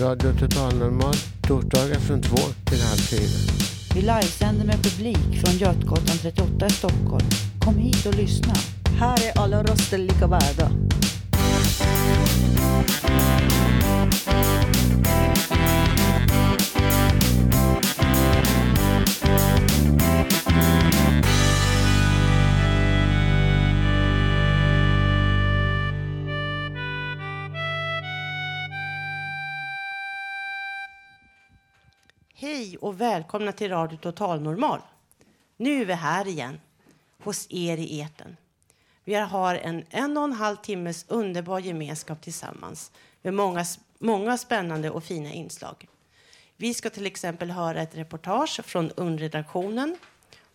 Radio Total Normal, torsdagar från två till halv fyra. Vi livesänder med publik från Götgatan 38 i Stockholm. Kom hit och lyssna. Här är alla röster lika värda. Hej och välkomna till Radio Total Normal. Nu är vi här igen, hos er i eten. Vi har en en och en halv timmes underbar gemenskap tillsammans med många, många spännande och fina inslag. Vi ska till exempel höra ett reportage från UNN-redaktionen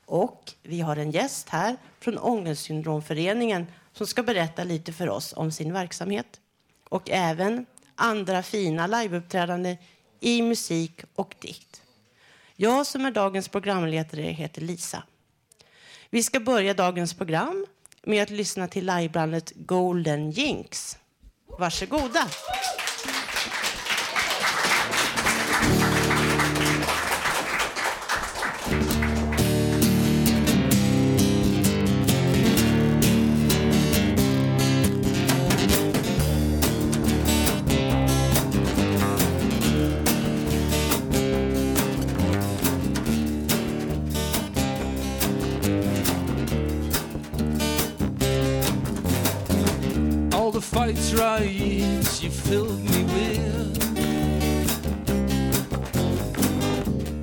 och vi har en gäst här från Ångestsyndromföreningen som ska berätta lite för oss om sin verksamhet. Och även andra fina liveuppträdanden i musik och dikt. Jag som är dagens programledare heter Lisa. Vi ska börja dagens program med att lyssna till livebandet Golden Jinx. Varsågoda! The right you filled me with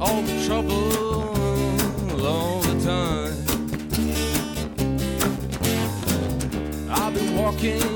all the trouble all the time. I've been walking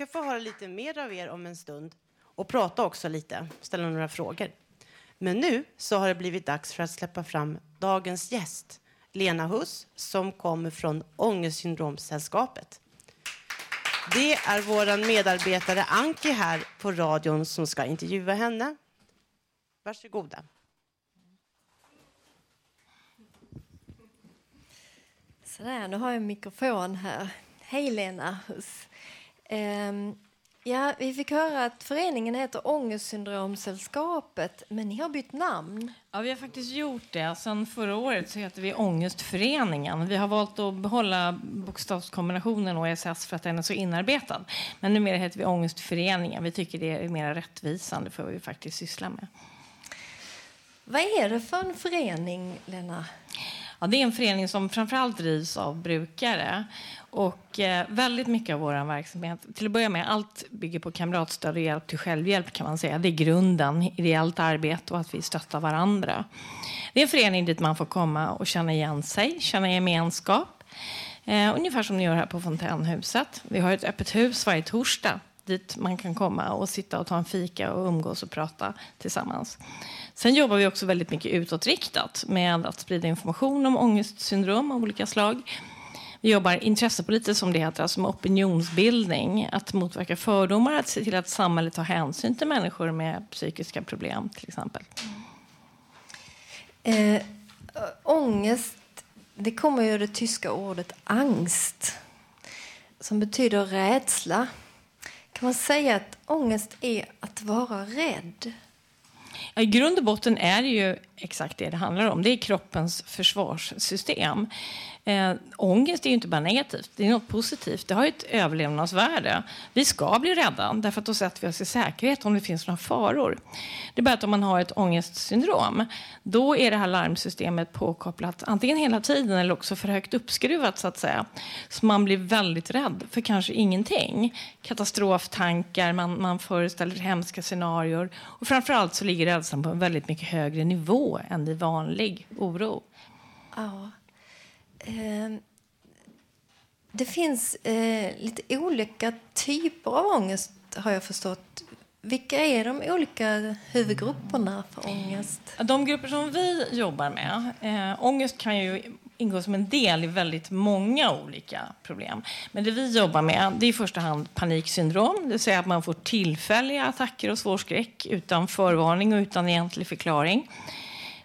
ska få höra lite mer av er om en stund och prata också lite, ställa några frågor. Men nu så har det blivit dags för att släppa fram dagens gäst, Lena Huss, som kommer från Ångestsyndromsällskapet. Det är vår medarbetare Anki här på radion som ska intervjua henne. Varsågoda. Sådär, nu har jag en mikrofon här. Hej Lena Hus. Ehm, ja, vi fick höra att föreningen heter Ångestsyndromsällskapet, men ni har bytt namn. Ja, vi har faktiskt gjort det. Sen förra året så heter vi Ångestföreningen. Vi har valt att behålla bokstavskombinationen OSS för att den är så inarbetad. Men numera heter vi Ångestföreningen. Vi tycker det är mer rättvisande för vad vi faktiskt sysslar med. Vad är det för en förening, Lena? Ja, det är en förening som framförallt drivs av brukare. Och eh, väldigt mycket av vår verksamhet, till att börja med, allt bygger på kamratstöd och hjälp till självhjälp kan man säga. Det är grunden, ideellt arbete och att vi stöttar varandra. Det är en förening dit man får komma och känna igen sig, känna gemenskap. Eh, ungefär som ni gör här på Fontänhuset. Vi har ett öppet hus varje torsdag dit man kan komma och sitta och ta en fika och umgås och prata tillsammans. Sen jobbar vi också väldigt mycket utåtriktat med att sprida information om ångestsyndrom av olika slag. Vi jobbar intressepolitiskt som det heter, alltså med opinionsbildning, att motverka fördomar, att se till att samhället tar hänsyn till människor med psykiska problem till exempel. Eh, ångest, det kommer ju det tyska ordet angst som betyder rädsla. Kan man säga att ångest är att vara rädd? I grund och botten är det ju exakt det det handlar om. Det är kroppens försvarssystem. Eh, ångest är ju inte bara negativt, det är något positivt. Det har ett överlevnadsvärde. Vi ska bli rädda, därför att då sätter vi oss i säkerhet om det finns några faror. Det är bara att om man har ett ångestsyndrom, då är det här larmsystemet påkopplat antingen hela tiden eller också för högt uppskruvat så att säga. Så man blir väldigt rädd för kanske ingenting. Katastroftankar, man, man föreställer hemska scenarier. Och framförallt så ligger rädslan på en väldigt mycket högre nivå än vid vanlig oro. Ja. Eh, det finns eh, lite olika typer av ångest, har jag förstått. Vilka är de olika huvudgrupperna för ångest? De grupper som vi jobbar med, eh, ångest kan ju ingå som en del i väldigt många olika problem. Men det vi jobbar med det är i första hand paniksyndrom, det vill säga att man får tillfälliga attacker och svår skräck utan förvarning och utan egentlig förklaring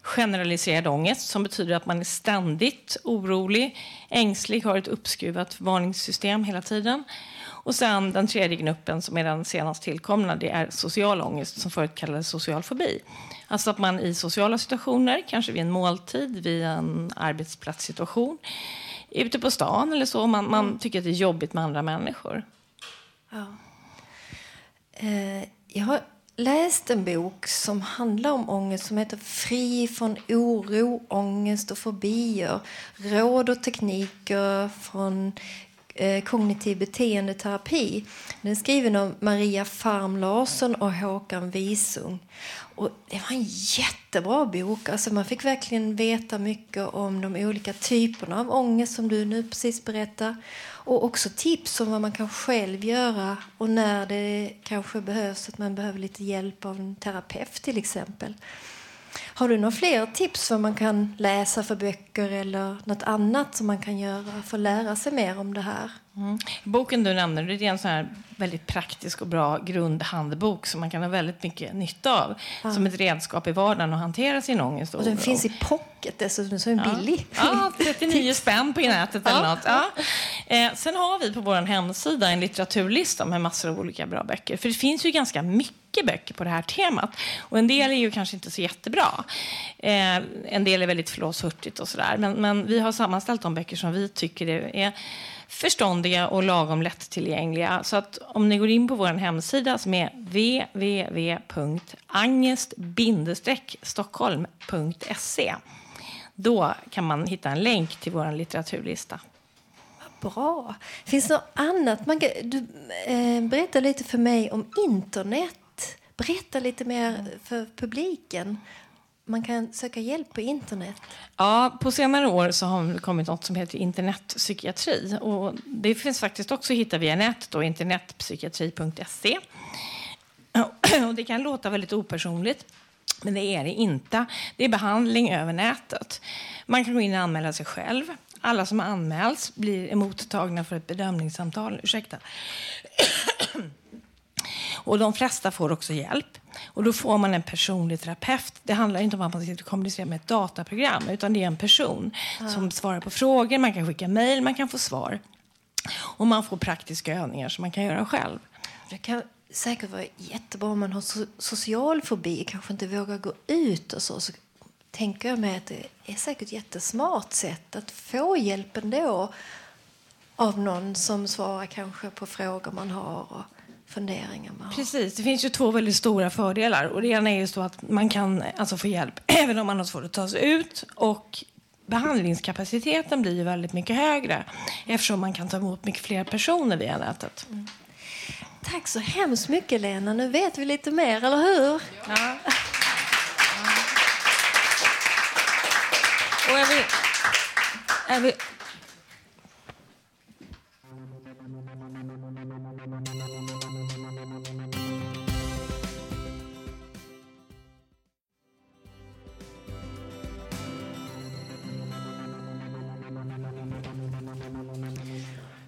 generaliserad ångest som betyder att man är ständigt orolig, ängslig, har ett uppskruvat varningssystem hela tiden. Och sen den tredje gruppen som är den senast tillkomna, det är social ångest som förut kallades social fobi. Alltså att man i sociala situationer, kanske vid en måltid, vid en arbetsplatssituation, ute på stan eller så, man, man tycker att det är jobbigt med andra människor. Ja. Eh, jag har läst en bok som handlar om ångest som heter Fri från oro, ångest och fobier. Råd och tekniker från eh, kognitiv beteendeterapi. Den är skriven av Maria Farm Larsson och Håkan Visung. Och det var en jättebra bok. Alltså man fick verkligen veta mycket om de olika typerna av ångest som du nu precis berättar. Och också tips om vad man kan själv göra och när det kanske behövs att man behöver lite hjälp av en terapeut till exempel. Har du några fler tips vad man kan läsa för böcker eller något annat som man kan göra för att lära sig mer om det här? Mm. Boken du nämner det är en sån här väldigt praktisk och bra grundhandbok som man kan ha väldigt mycket nytta av ja. som ett redskap i vardagen att hantera sin ångest och, och den finns i pocket dessutom, så är den ja. billig. Ja, 39 spänn på nätet eller något. Ja. Eh, sen har vi på vår hemsida en litteraturlista med massor av olika bra böcker. För det finns ju ganska mycket böcker på det här temat. Och en del är ju kanske inte så jättebra. Eh, en del är väldigt flåshurtigt och sådär. Men, men vi har sammanställt de böcker som vi tycker är förståndiga och lagom lättillgängliga. Så att om ni går in på vår hemsida som är www.angest-stockholm.se då kan man hitta en länk till vår litteraturlista. Bra. Finns det något annat? Man kan, du eh, berättade lite för mig om internet. Berätta lite mer för publiken. man kan söka hjälp på internet? Ja, på senare år så har det kommit något som heter internetpsykiatri. Och det finns faktiskt också att hitta via nätet, då, internetpsykiatri.se. Och det kan låta väldigt opersonligt, men det är det inte. Det är behandling över nätet. Man kan gå in och anmäla sig själv. Alla som anmäls blir emottagna för ett bedömningssamtal. Ursäkta. Och de flesta får också hjälp. Och då får man en personlig terapeut. Det handlar inte om att man sitter och kommunicerar med ett dataprogram, utan det är en person som svarar på frågor. Man kan skicka mejl, man kan få svar. Och man får praktiska övningar som man kan göra själv. Det kan säkert vara jättebra om man har so social fobi, kanske inte vågar gå ut och så. så tänker jag mig att det är säkert ett jättesmart sätt att få hjälp ändå av någon som svarar kanske på frågor man har och funderingar man har. Precis, det finns ju två väldigt stora fördelar. Och det ena är ju så att man kan alltså få hjälp även om man har svårt att ta sig ut. Och behandlingskapaciteten blir ju väldigt mycket högre eftersom man kan ta emot mycket fler personer via nätet. Tack så hemskt mycket Lena. Nu vet vi lite mer, eller hur? Ja. Och jag vill, jag vill,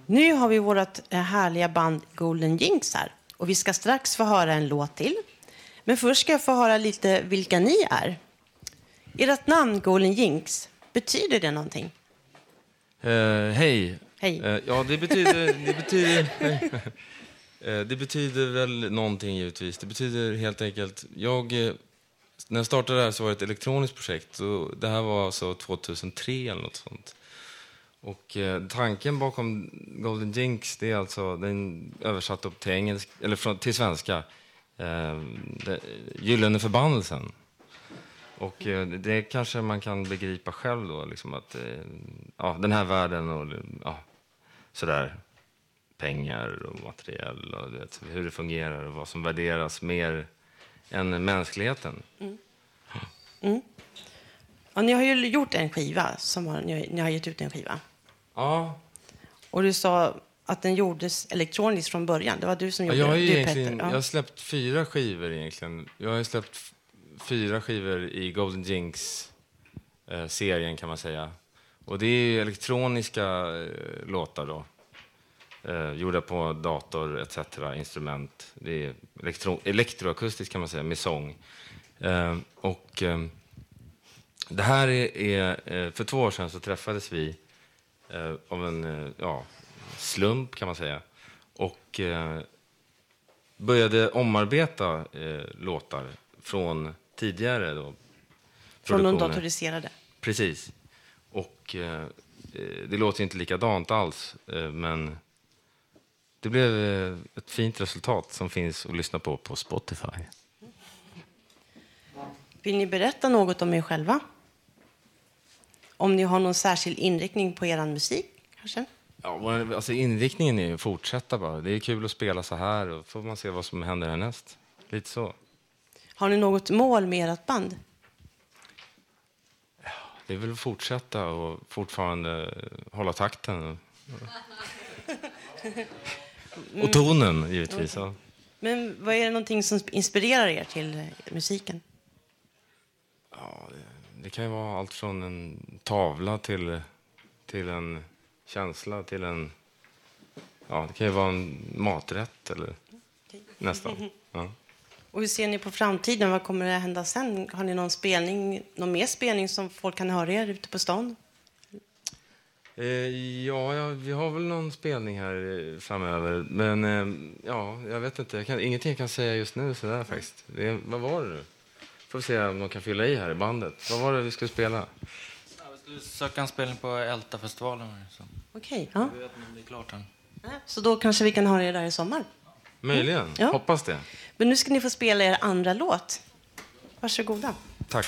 Nu har vi vårt eh, härliga band Golden Jinx här. Och vi ska strax få höra en låt till. Men först ska jag få höra lite vilka ni är. Ert namn Golden Jinx, betyder det någonting? Eh, hej. Hej. Eh, ja, det betyder... Det betyder, eh, det betyder väl någonting givetvis. Det betyder helt enkelt... Jag, när jag startade det här så var det ett elektroniskt projekt. Och det här var alltså 2003 eller något sånt. Och eh, tanken bakom Golden Jinx, det är alltså, den översatt upp till, engelsk, eller från, till svenska, eh, det, Gyllene förbannelsen. Och eh, det kanske man kan begripa själv då, liksom att eh, ja, den här världen och ja, sådär, pengar och materiell och vet, hur det fungerar och vad som värderas mer än mänskligheten. Mm. Mm. Ja, ni har ju gjort en skiva, som har, ni, ni har gett ut en skiva. Ja, Och du sa att den gjordes elektroniskt från början. Det var du som gjorde jag, har ju Du, egentligen, Petter. jag Ja. har släppt fyra skivor egentligen. Jag har släppt fyra skivor i Golden Jinx-serien kan man säga. Och det är ju elektroniska eh, låtar då. Eh, gjorda på dator etc. instrument. Det är elektro elektroakustiskt kan man säga, med sång. Eh, och eh, det här är, är eh, för två år sedan så träffades vi eh, av en eh, ja, slump kan man säga. Och eh, började omarbeta eh, låtar från tidigare då, Från de datoriserade. Precis. Och eh, eh, det låter inte likadant alls, men det blev ett fint resultat som finns att lyssna på på Spotify. Vill ni berätta något om er själva? Om ni har någon särskild inriktning på er musik, kanske? Ja, alltså inriktningen är att fortsätta bara. Det är kul att spela så här och får man se vad som händer härnäst. Lite så. Har ni något mål med ert band? Det är väl att fortsätta och fortfarande hålla takten. Och tonen, givetvis. Ja. Men vad är det någonting som inspirerar er till musiken? Ja, det, det kan ju vara allt från en tavla till, till en känsla till en... Ja, det kan ju vara en maträtt eller nästan. Ja. Och hur ser ni på framtiden? Vad kommer att hända sen? Har ni någon spelning, någon mer spelning som folk kan höra er ute på stan? Eh, ja, ja, vi har väl någon spelning här eh, framöver. Men eh, ja, jag vet inte. Jag kan, ingenting jag kan säga just nu sådär faktiskt. Det, vad var det nu? Får vi se om de kan fylla i här i bandet. Vad var det vi skulle spela? Ja, vi skulle söka en spelning på Älta-festivalen. Så. Okej, ja. Vi vet inte om det är klart än. Så då kanske vi kan höra er där i sommar. Möjligen. Ja. Hoppas det. Men nu ska ni få spela er andra låt. Varsågoda. Tack.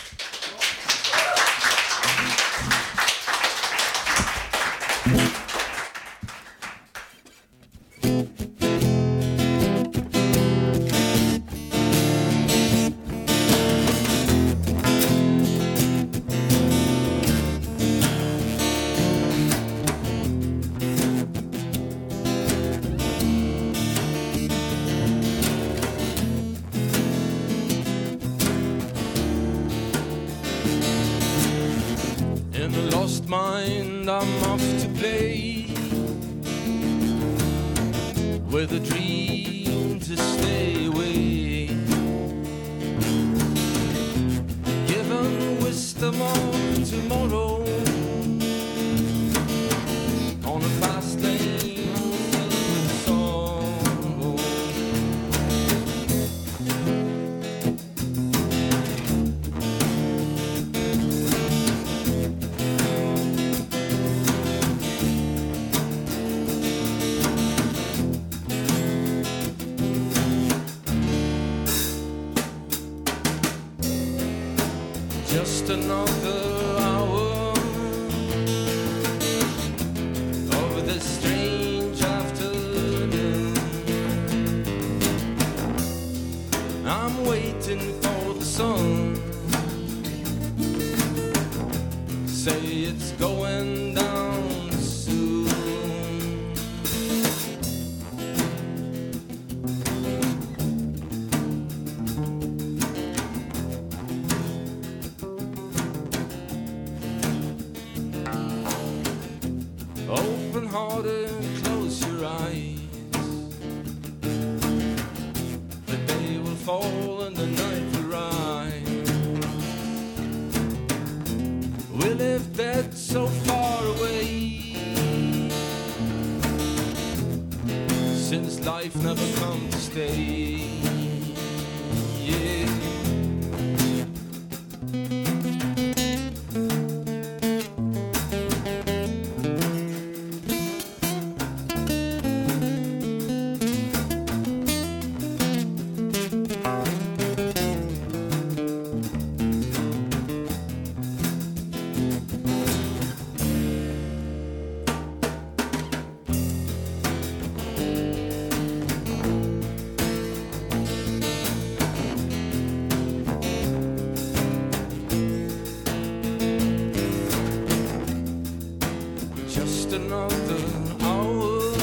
Just another hour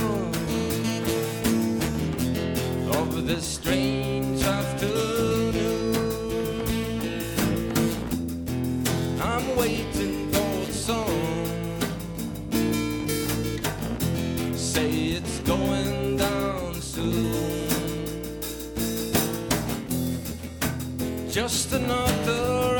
of this strange afternoon. I'm waiting for the sun. Say it's going down soon. Just another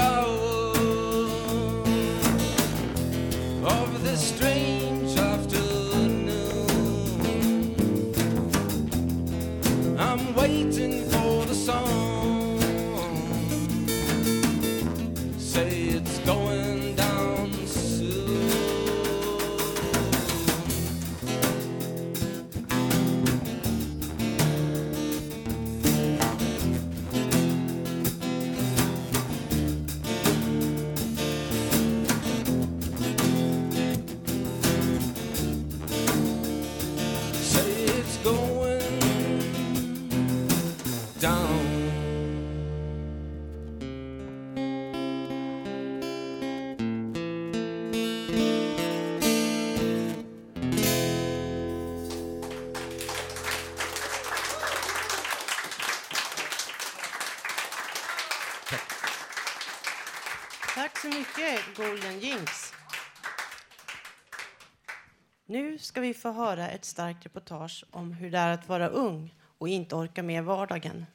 ska vi få höra ett starkt reportage om hur det är att vara ung och inte orka med vardagen.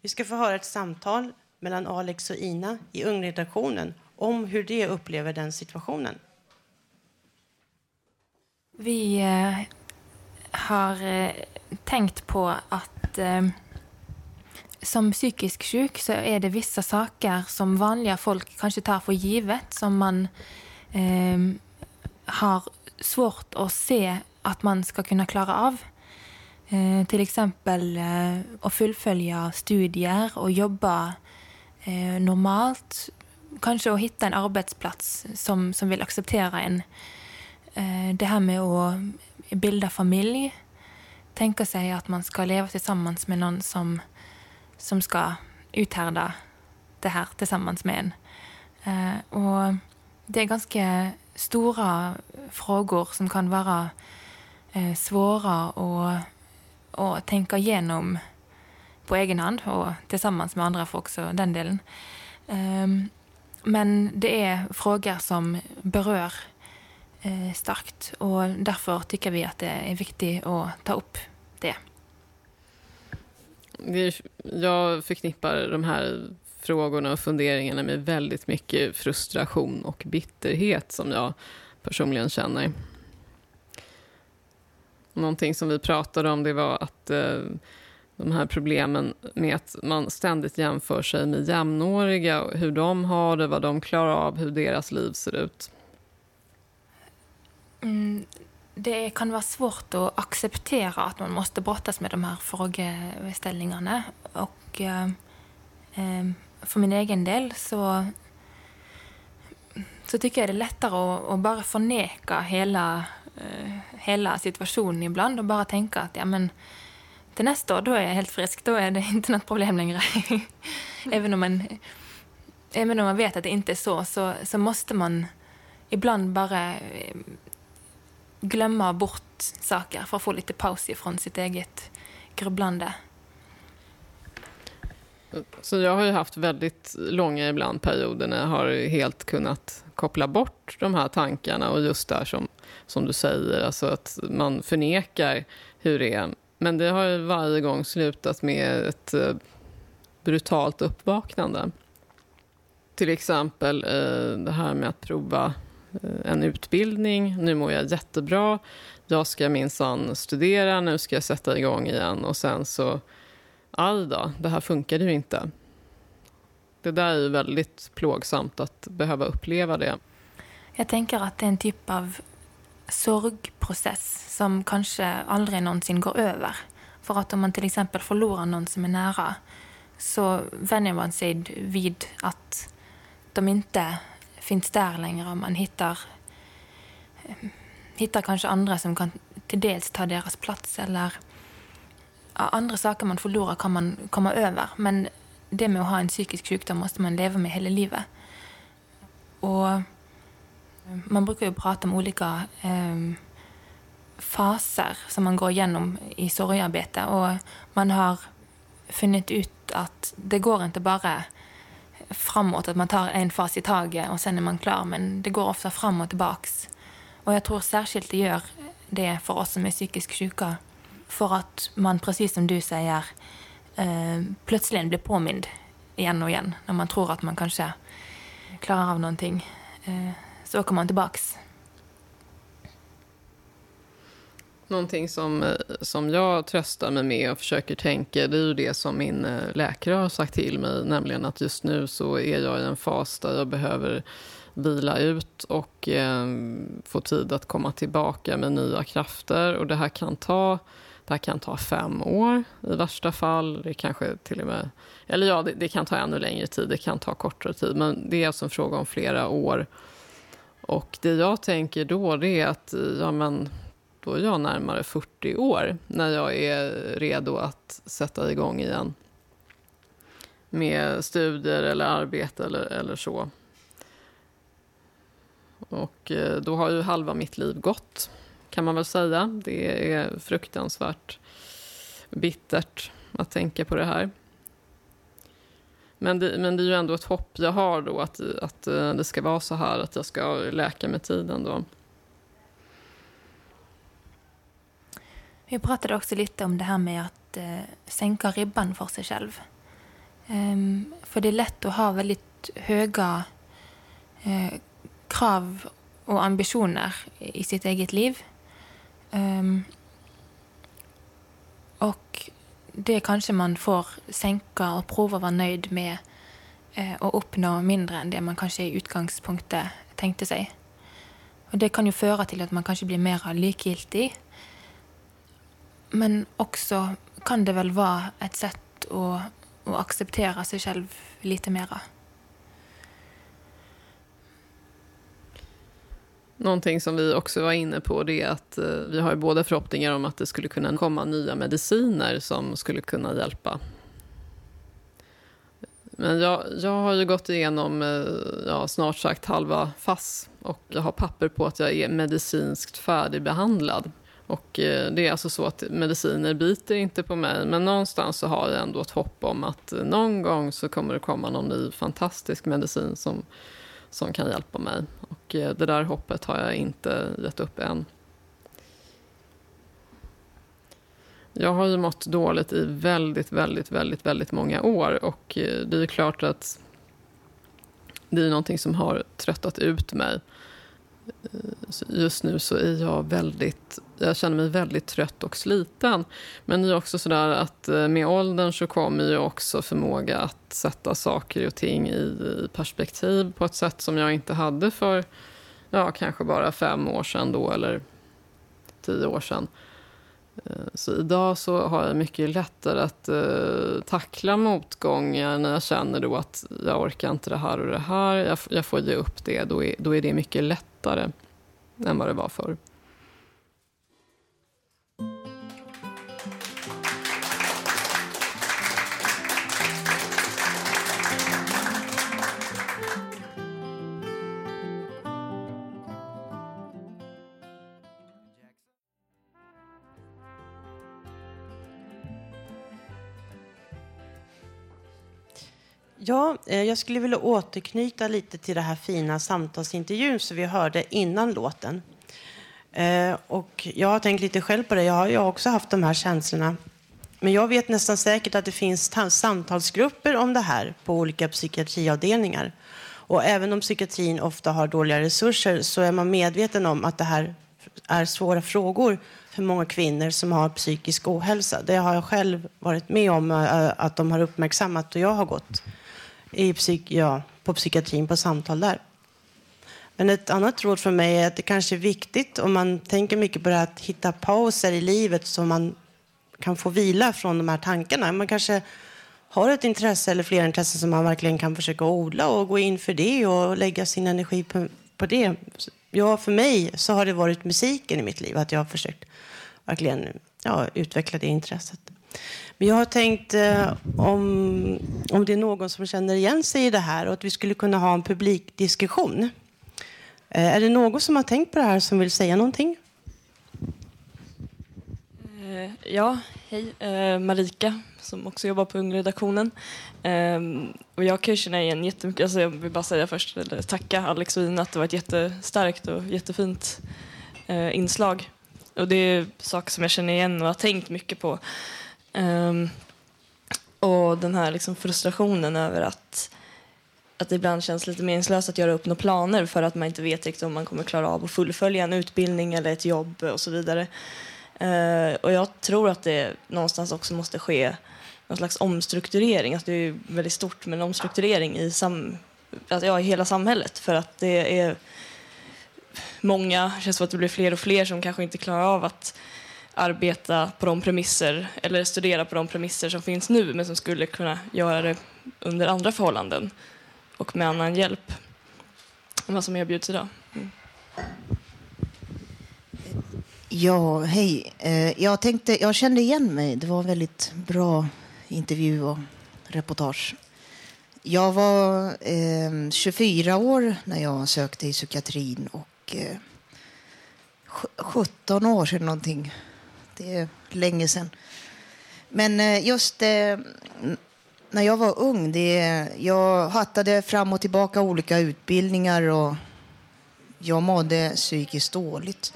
Vi ska få höra ett samtal mellan Alex och Ina i ungredaktionen om hur de upplever den situationen. Vi eh, har eh, tänkt på att eh, som psykisk sjuk så är det vissa saker som vanliga folk kanske tar för givet som man eh, har svårt att se att man ska kunna klara av. Eh, till exempel eh, att fullfölja studier och jobba eh, normalt. Kanske att hitta en arbetsplats som, som vill acceptera en. Eh, det här med att bilda familj. Tänka sig att man ska leva tillsammans med någon som, som ska uthärda det här tillsammans med en. Eh, och det är ganska stora frågor som kan vara eh, svåra att, att tänka igenom på egen hand och tillsammans med andra för också den delen. Ehm, Men det är frågor som berör eh, starkt. Och därför tycker vi att det är viktigt att ta upp det. Jag förknippar de här frågorna och funderingarna med väldigt mycket frustration och bitterhet som jag personligen känner. Någonting som vi pratade om det var att eh, de här problemen med att man ständigt jämför sig med jämnåriga, och hur de har det, vad de klarar av, hur deras liv ser ut. Mm, det kan vara svårt att acceptera att man måste brottas med de här frågeställningarna. Och eh, eh, för min egen del så, så tycker jag det är lättare att, att bara förneka hela, eh, hela situationen ibland och bara tänka att ja, men, till nästa år då är jag helt frisk, då är det inte något problem längre. även, om man, även om man vet att det inte är så, så, så måste man ibland bara eh, glömma bort saker för att få lite paus ifrån sitt eget grubblande. Så jag har ju haft väldigt långa ibland perioder när jag har helt kunnat koppla bort de här tankarna och just där som, som du säger, alltså att man förnekar hur det är. Men det har ju varje gång slutat med ett eh, brutalt uppvaknande. Till exempel eh, det här med att prova eh, en utbildning. Nu mår jag jättebra. Jag ska minsann studera, nu ska jag sätta igång igen. Och sen så aj då, det här funkade ju inte. Det där är ju väldigt plågsamt att behöva uppleva det. Jag tänker att det är en typ av sorgprocess som kanske aldrig någonsin går över. För att om man till exempel förlorar någon som är nära så vänjer man sig vid att de inte finns där längre. Man hittar, eh, hittar kanske andra som kan till dels ta deras plats eller andra saker man förlorar kan man komma över. Men det med att ha en psykisk sjukdom måste man leva med hela livet. Och eh, man brukar ju prata om olika eh, faser som man går igenom i sorgarbete. Och man har funnit ut att det går inte bara framåt, att man tar en fas i taget och sen är man klar. Men det går ofta fram och tillbaks. Och jag tror särskilt det gör det för oss som är psykiskt sjuka för att man, precis som du säger, eh, plötsligt blir påmind igen och igen. När man tror att man kanske klarar av någonting. Eh, så åker man tillbaks. Någonting som, eh, som jag tröstar mig med och försöker tänka, det är ju det som min eh, läkare har sagt till mig, nämligen att just nu så är jag i en fas där jag behöver vila ut och eh, få tid att komma tillbaka med nya krafter. Och det här kan ta det här kan ta fem år i värsta fall. Det kanske till och med... Eller ja, det, det, kan ta ännu längre tid. Det kan ta kortare tid. Men det är alltså en fråga om flera år. Och det jag tänker då det är att ja, men, då är jag närmare 40 år när jag är redo att sätta igång igen med studier eller arbete eller, eller så. Och eh, då har ju halva mitt liv gått kan man väl säga. Det är fruktansvärt bittert att tänka på det här. Men det, men det är ju ändå ett hopp jag har då att, att eh, det ska vara så här, att jag ska läka med tiden då. Vi pratade också lite om det här med att eh, sänka ribban för sig själv. Ehm, för det är lätt att ha väldigt höga eh, krav och ambitioner i sitt eget liv. Um, och det kanske man får sänka och prova att vara nöjd med eh, och uppnå mindre än det man kanske i utgångspunkten tänkte sig. Och det kan ju föra till att man kanske blir mer likgiltig. Men också kan det väl vara ett sätt att, att acceptera sig själv lite mera. Någonting som vi också var inne på det är att eh, vi har båda förhoppningar om att det skulle kunna komma nya mediciner som skulle kunna hjälpa. Men jag, jag har ju gått igenom eh, ja, snart sagt halva FASS och jag har papper på att jag är medicinskt färdigbehandlad. Och eh, det är alltså så att mediciner biter inte på mig men någonstans så har jag ändå ett hopp om att någon gång så kommer det komma någon ny fantastisk medicin som, som kan hjälpa mig. Och eh, det där hoppet har jag inte gett upp än. Jag har ju mått dåligt i väldigt, väldigt, väldigt, väldigt många år och eh, det är klart att det är någonting som har tröttat ut mig. Just nu så är jag väldigt, jag känner mig väldigt trött och sliten. Men det är också sådär att eh, med åldern så kommer ju också förmåga att sätta saker och ting i perspektiv på ett sätt som jag inte hade för, ja, kanske bara fem år sedan då eller tio år sedan. Eh, så idag så har jag mycket lättare att eh, tackla motgångar när jag känner då att jag orkar inte det här och det här. Jag, jag får ge upp det. Då är, då är det mycket lättare än vad det var förr. Ja, eh, jag skulle vilja återknyta lite till det här fina samtalsintervjun som vi hörde innan låten. Eh, och jag har tänkt lite själv på det. Jag har ju också haft de här känslorna. Men jag vet nästan säkert att det finns samtalsgrupper om det här på olika psykiatriavdelningar. Och även om psykiatrin ofta har dåliga resurser så är man medveten om att det här är svåra frågor för många kvinnor som har psykisk ohälsa. Det har jag själv varit med om eh, att de har uppmärksammat och jag har gått i psyk ja, på psykiatrin på samtal där. Men ett annat råd från mig är att det kanske är viktigt om man tänker mycket på det här att hitta pauser i livet så man kan få vila från de här tankarna. Man kanske har ett intresse eller flera intressen som man verkligen kan försöka odla och gå in för det och lägga sin energi på, på det. Ja, för mig så har det varit musiken i mitt liv, att jag har försökt verkligen ja, utveckla det intresset. Men jag har tänkt eh, om, om det är någon som känner igen sig i det här och att vi skulle kunna ha en publikdiskussion. Eh, är det någon som har tänkt på det här som vill säga någonting? Eh, ja, hej. Eh, Marika som också jobbar på Ungredaktionen. Eh, och jag kan känna igen jättemycket. Alltså jag vill bara säga först, eller tacka Alex och Ina att det var ett jättestarkt och jättefint eh, inslag. Och det är saker som jag känner igen och har tänkt mycket på. Um, och den här liksom frustrationen över att, att det ibland känns lite meningslöst att göra upp några planer för att man inte vet riktigt om man kommer klara av att fullfölja en utbildning eller ett jobb och så vidare. Uh, och jag tror att det någonstans också måste ske någon slags omstrukturering. Alltså det är väldigt stort, men omstrukturering i, sam, alltså ja, i hela samhället. För att det är många, det känns som att det blir fler och fler som kanske inte klarar av att arbeta på de premisser eller studera på de premisser som finns nu men som skulle kunna göra det under andra förhållanden och med annan hjälp än vad som erbjuds idag. Mm. Ja, hej. Eh, jag, tänkte, jag kände igen mig. Det var en väldigt bra intervju och reportage. Jag var eh, 24 år när jag sökte i psykiatrin och eh, 17 år sedan någonting det är länge sedan. Men eh, just eh, när jag var ung, det, jag hattade fram och tillbaka olika utbildningar och jag mådde psykiskt dåligt.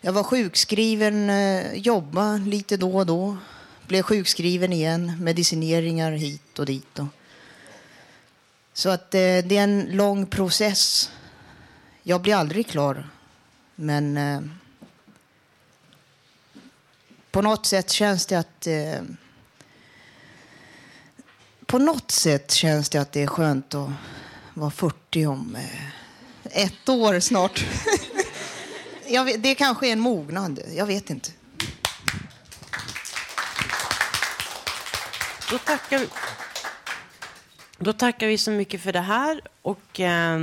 Jag var sjukskriven, eh, jobbade lite då och då. Blev sjukskriven igen, medicineringar hit och dit. Och. Så att eh, det är en lång process. Jag blir aldrig klar. Men eh, på något sätt känns det att eh, på något sätt känns det att det är skönt att vara 40 om eh, ett år snart. vet, det kanske är en mognad. Jag vet inte. Då tackar vi, då tackar vi så mycket för det här. Och eh,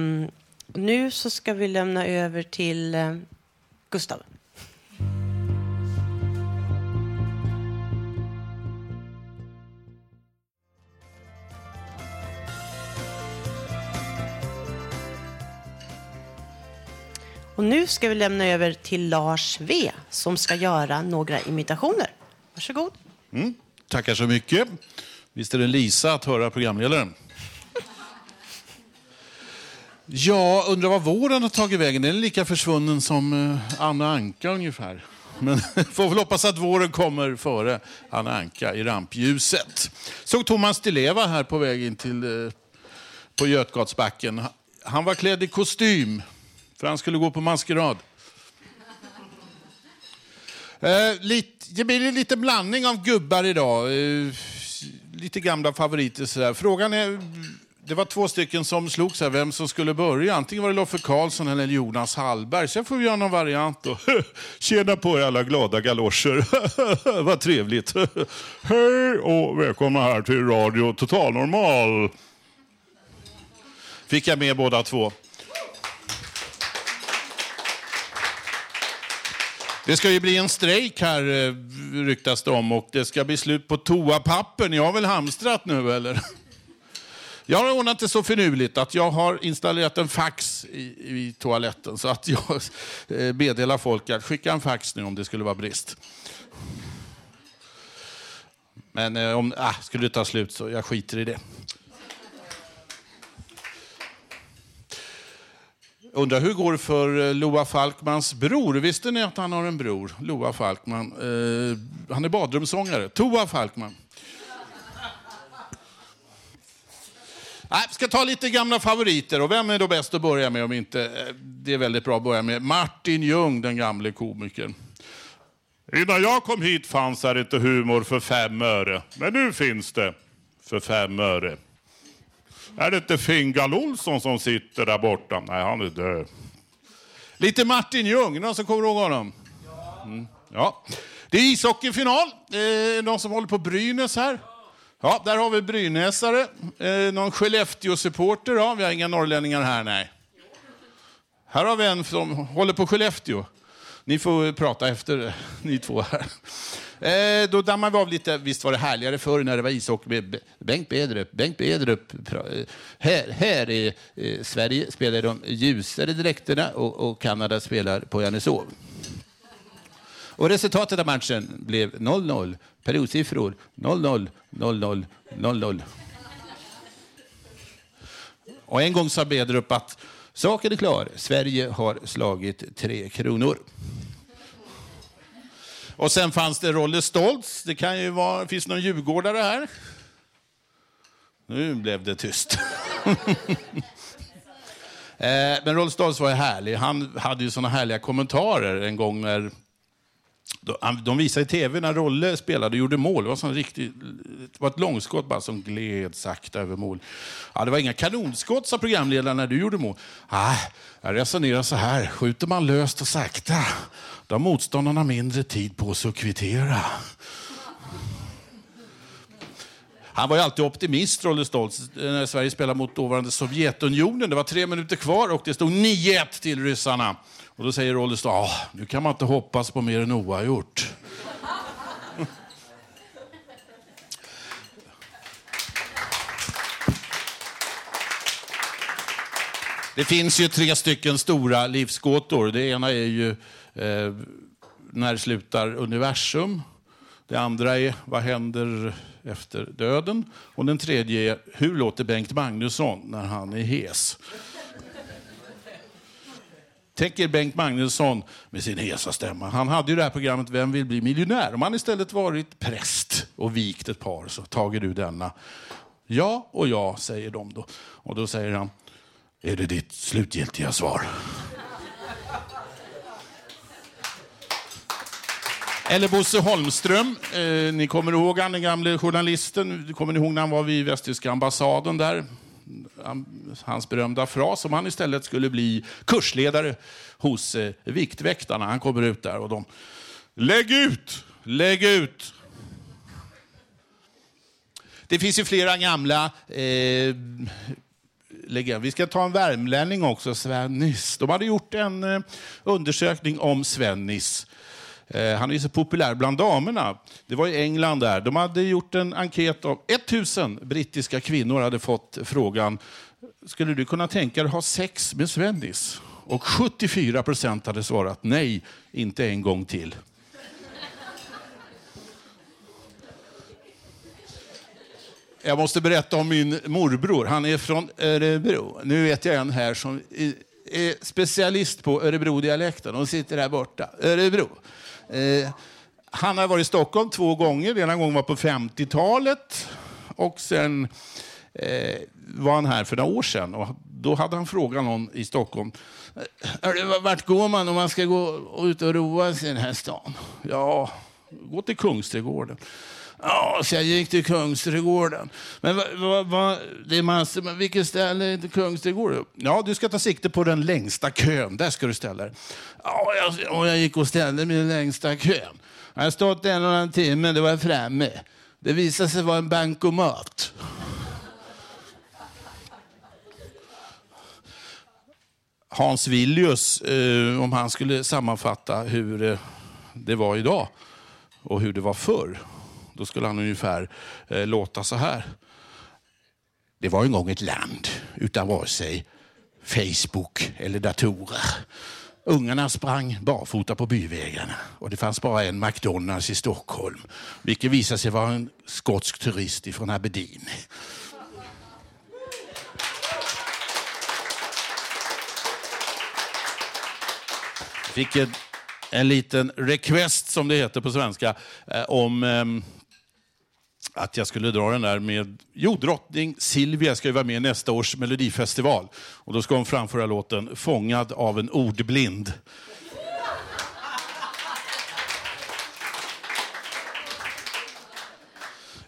nu så ska vi lämna över till eh, Gustav. Och nu ska vi lämna över till Lars V som ska göra några imitationer. Varsågod. Mm, tackar så mycket. Visst är det Lisa att höra programledaren? Ja, undrar vad våren har tagit vägen. Den är lika försvunnen som eh, Anna Anka ungefär. Men får väl hoppas att våren kommer före Anna Anka i rampljuset. Såg Thomas Di Leva här på väg in till, eh, på Götgatsbacken. Han var klädd i kostym för han skulle gå på maskerad. Eh, det blir en liten blandning av gubbar idag. Eh, lite gamla favoriter sådär. Frågan är, det var två stycken som slogs här, vem som skulle börja. Antingen var det Loffe Karlsson eller Jonas Hallberg. Sen får vi göra någon variant då. Tjena på er alla glada galoscher. Vad trevligt. Hej och välkomna här till Radio Total Normal. Fick jag med båda två. Det ska ju bli en strejk här, eh, ryktas det om, och det ska bli slut på toapapper. Ni har väl hamstrat nu, eller? Jag har ordnat det så finurligt att jag har installerat en fax i, i toaletten så att jag eh, meddelar folk att skicka en fax nu om det skulle vara brist. Men eh, om äh, skulle det ta slut så jag skiter i det. Undrar hur går det för eh, Loa Falkmans bror? Visste ni att han har en bror? Loa Falkman. Eh, han är badrumssångare. Toa Falkman. Nej, ska ta lite gamla favoriter. Och vem är då bäst att börja med om inte... Eh, det är väldigt bra att börja med Martin Ljung, den gamle komikern. Innan jag kom hit fanns här inte humor för fem öre. Men nu finns det för fem öre. Är det inte Fingal Olsson som sitter där borta? Nej, han är död. Lite Martin Ljung, någon som kommer ihåg honom? Mm. Ja. Det är ishockeyfinal. Eh, någon som håller på Brynäs här? Ja, där har vi brynäsare. Eh, någon Skellefteå-supporter? Ja, vi har inga norrlänningar här, nej. Här har vi en som håller på Skellefteå. Ni får prata efter, eh, ni två här. Eh, då dammar vi av lite. Visst var det härligare förr när det var ishockey med Bengt Bedrup. Bengt Bedrup. Eh, här, här i eh, Sverige spelar de ljusare dräkterna och, och Kanada spelar på Johanneshov. Och resultatet av matchen blev 0-0. Periodsiffror 0-0, 0-0, 0-0. Och en gång sa Bedrup att saken är klar. Sverige har slagit tre kronor. Och sen fanns det Rolle Stoltz. Det kan ju vara, finns någon djurgårdare här? Nu blev det tyst. Eh, men Rolle Stoltz var ju härlig. Han hade ju såna härliga kommentarer en gång när de visade i tv när Rolle spelade och gjorde mål. Det var, sån riktig, det var ett långskott bara som gled sakta över mål. Ja, det var inga kanonskott, sa programledaren när du gjorde mål. Ah, jag resonerar så här, skjuter man löst och sakta, då har motståndarna mindre tid på sig att kvittera. Han var ju alltid optimist, Rolle Stoltz, när Sverige spelade mot dåvarande Sovjetunionen. Det var tre minuter kvar och det stod 9-1 till ryssarna. Och då säger Rolle Stoltz, ah, nu kan man inte hoppas på mer än oavgjort. Det finns ju tre stycken stora livsgåtor. Det ena är ju eh, när slutar universum? Det andra är vad händer efter döden? Och den tredje är hur låter Bengt Magnusson när han är hes? Tänk er Bengt Magnusson med sin hesa stämma. Han hade ju det här programmet Vem vill bli miljonär? Om han istället varit präst och vikt ett par så tager du denna. Ja och ja, säger de då. Och då säger han, är det ditt slutgiltiga svar? Eller Bosse Holmström. Eh, ni kommer ihåg han, den gamle journalisten. Kommer ni ihåg när han var vid västtyska ambassaden där? Hans berömda fras om han istället skulle bli kursledare hos eh, Viktväktarna. Han kommer ut där och de Lägg ut! Lägg ut! Det finns ju flera gamla eh, vi ska ta en värmlänning också, Svennis. De hade gjort en eh, undersökning om Svennis. Eh, han är så populär bland damerna. Det var i England där. De hade gjort en enkät av 1000 brittiska kvinnor hade fått frågan skulle du kunna tänka dig att ha sex med Svennis? Och 74 procent hade svarat nej, inte en gång till. Jag måste berätta om min morbror. Han är från Örebro. Nu vet jag en här som är- är specialist på Örebro-dialekten. Hon sitter där borta. Örebro. Eh, han har varit i Stockholm två gånger. Den Ena gången var på 50-talet och sen eh, var han här för några år sedan. Och då hade han frågat någon i Stockholm. Eh, vart går man om man ska gå ut och roa sig i den här stan? Ja, gå till Kungsträdgården. Ja, så jag gick till Kungsträdgården. Men va, va, va, det är massor, men vilket ställe är Kungsträdgården? Ja, du ska ta sikte på den längsta kön. Där ska du ställa dig. Ja, jag, och jag gick och ställde mig i den längsta kön. Jag har stått en och en timme, det var jag framme. Det visade sig vara en bankomat. Hans Villius, eh, om han skulle sammanfatta hur eh, det var idag och hur det var förr, då skulle han ungefär eh, låta så här. Det var en gång ett land utan vare sig Facebook eller datorer. Ungarna sprang barfota på byvägarna och det fanns bara en McDonalds i Stockholm, vilket visade sig vara en skotsk turist från Aberdeen. fick en, en liten request, som det heter på svenska, eh, om ehm, att jag skulle dra den där med... Jo, drottning Silvia ska ju vara med i nästa års melodifestival. Och då ska hon framföra låten Fångad av en ordblind.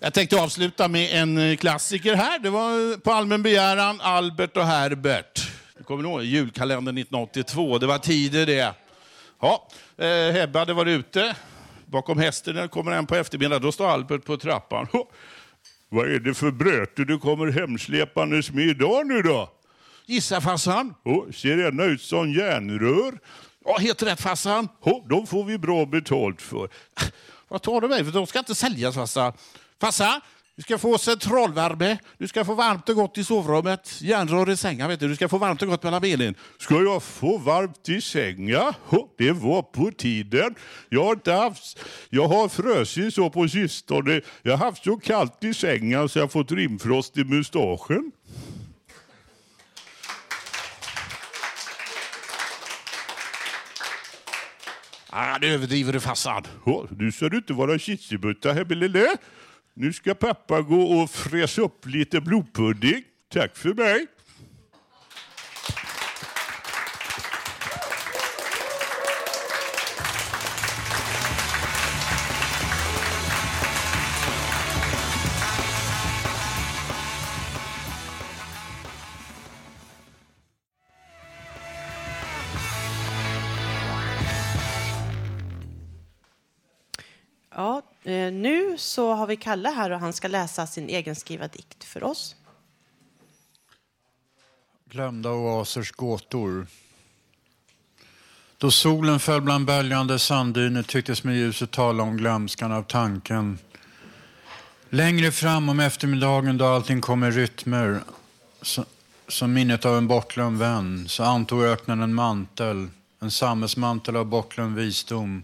Jag tänkte avsluta med en eh, klassiker här. Det var eh, på allmän begäran Albert och Herbert. Du kommer ihåg julkalendern 1982? Det var tider det. Ja, eh, Hebbe hade varit ute bakom hästen. När det kommer en på eftermiddagen, då står Albert på trappan. Vad är det för bröte du kommer hemsläpandes med idag nu då? Gissa farsan. Oh, ser ena ut som järnrör. Ja, helt rätt farsan. Oh, de får vi bra betalt för. Vad tar du mig för? De ska inte säljas farsan. Farsan, du ska få centralvärme. Du ska få varmt och gott i sovrummet. Järnrör i sängen, vet du. Du ska få varmt och gott mellan benen. Ska jag få varmt i sängen? Det var på tiden. Jag har, inte haft, jag har frösit så på sistone. Jag har haft så kallt i sängen så jag har fått rimfrost i mustaschen. Ah, nu överdriver du farsan. Nu ska du inte vara kitsibutta Hebbelele. Nu ska pappa gå och fräsa upp lite blodpudding. Tack för mig. Vi Kalle här och han ska läsa sin egenskrivna dikt för oss. Glömda oasers gåtor. Då solen föll bland böljande sanddyner tycktes med ljuset tala om glömskan av tanken. Längre fram om eftermiddagen då allting kom i rytmer, så, som minnet av en bortglömd vän, så antog öknen en mantel, en sammetsmantel av bortglömd visdom.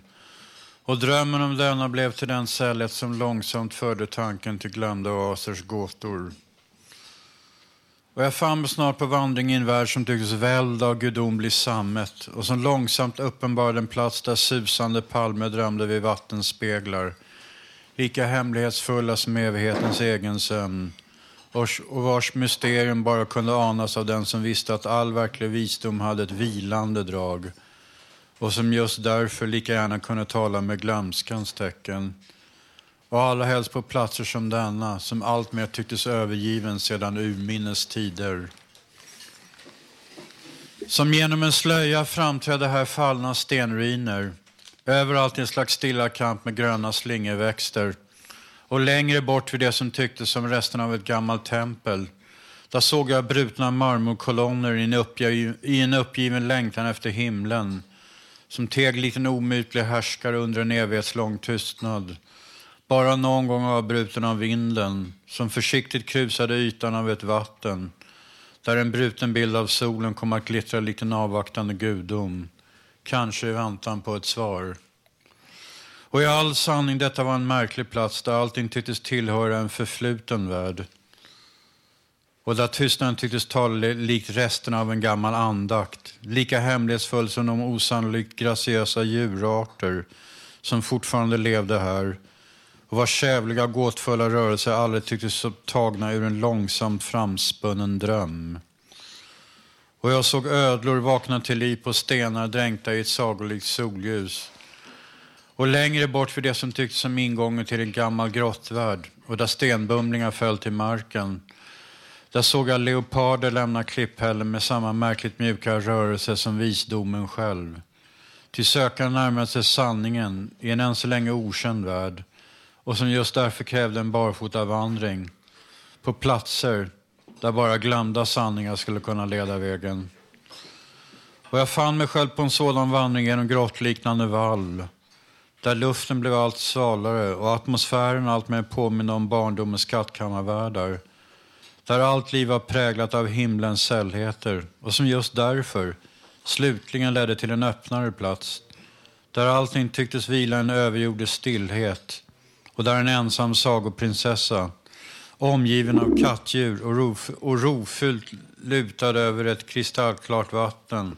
Och drömmen om denna blev till den säljet som långsamt förde tanken till glömda oasers gåtor. Och jag fann mig snart på vandring i en värld som tycktes välld av gudomlig sammet och som långsamt uppenbarade en plats där susande palmer drömde vid vattenspeglar, lika hemlighetsfulla som evighetens egen sömn och vars mysterium bara kunde anas av den som visste att all verklig visdom hade ett vilande drag och som just därför lika gärna kunde tala med glömskans tecken. Och allra helst på platser som denna, som alltmer tycktes övergiven sedan urminnes tider. Som genom en slöja framträdde här fallna stenruiner. Överallt en slags stilla kamp med gröna slingerväxter. Och längre bort vid det som tycktes som resten av ett gammalt tempel. Där såg jag brutna marmorkolonner i en, uppgiven, i en uppgiven längtan efter himlen. Som teg liten omutlig härskare under en evighetslång tystnad. Bara någon gång avbruten av vinden, som försiktigt krusade ytan av ett vatten, där en bruten bild av solen kom att glittra likt en avvaktande gudom, kanske i väntan på ett svar. Och i all sanning, detta var en märklig plats där allting tycktes tillhöra en förfluten värld och där tystnaden tycktes tala likt resterna av en gammal andakt, lika hemlighetsfull som de osannolikt graciösa djurarter som fortfarande levde här och vars kävliga gåtfulla rörelser aldrig tycktes tagna ur en långsamt framspunnen dröm. Och jag såg ödlor vakna till liv på stenar dränkta i ett sagolikt solljus. Och längre bort vid det som tycktes som ingången till en gammal grottvärld och där stenbumlingar föll till marken. Där såg jag leoparder lämna klipphällen med samma märkligt mjuka rörelse som visdomen själv. Till sökaren närmade sig sanningen i en än så länge okänd värld och som just därför krävde en barfotavandring på platser där bara glömda sanningar skulle kunna leda vägen. Och jag fann mig själv på en sådan vandring genom grottliknande vall där luften blev allt svalare och atmosfären allt mer påminner om barndomens skattkammarvärldar. Där allt liv var präglat av himlens sällheter och som just därför slutligen ledde till en öppnare plats. Där allting tycktes vila i en överjordisk stillhet och där en ensam sagoprinsessa omgiven av kattdjur och, ro, och rofyllt lutad över ett kristallklart vatten.